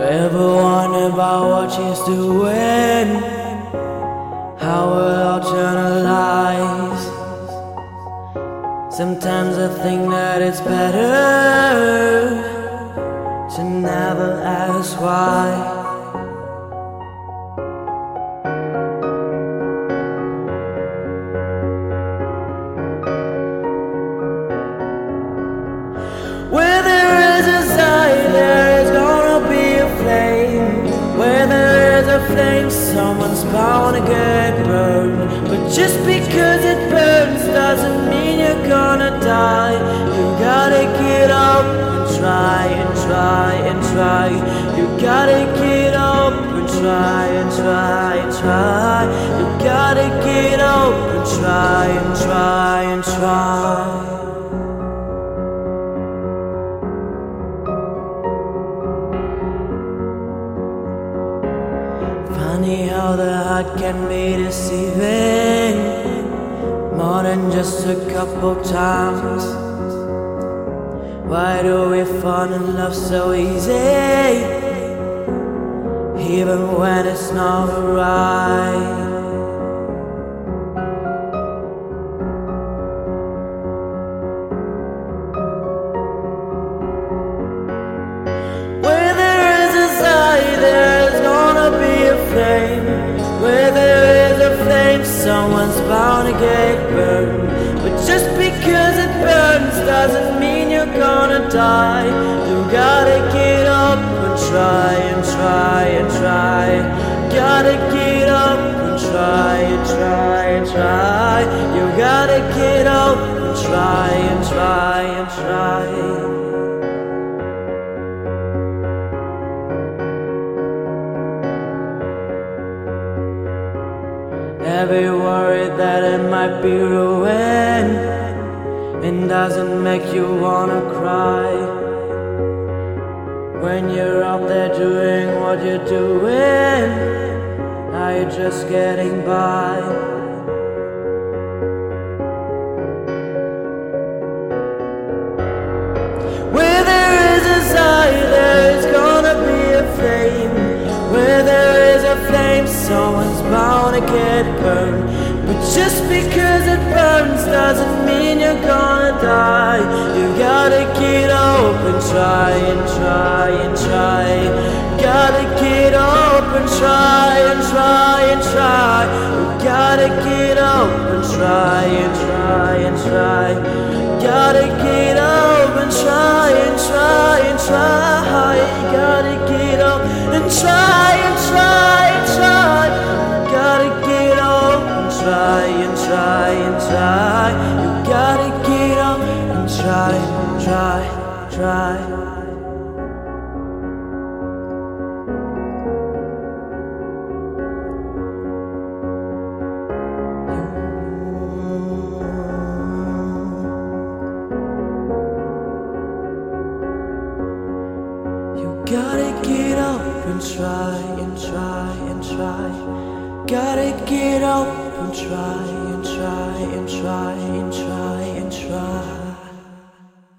Ever wonder about what she's doing? How we'll alternate Sometimes I think that it's better to never ask why. To get burned. But just because it burns doesn't mean you're gonna die. You gotta get up and try and try and try. You gotta get up and try and try and try. You gotta get up and try and try and try. How the heart can be deceiving more than just a couple times. Why do we fall in love so easy, even when it's not right? Gonna die. You gotta get up and try and try and try. Gotta get up and try and try and try. You gotta get up and try and try and try. Every worry that it might be ruined and doesn't make you wanna cry. When you're out there doing what you're doing, are you just getting by? Where there is a sigh, there is gonna be a flame. Where there is a flame, someone's bound get burned. But just because it burns doesn't mean you're gonna die. You gotta get up and try and try and try. Gotta get up and try and try and try. You gotta get up and try and try and try. Gotta get try, try. You gotta get up and try and try and try. Gotta get up and try and try and try and try and try.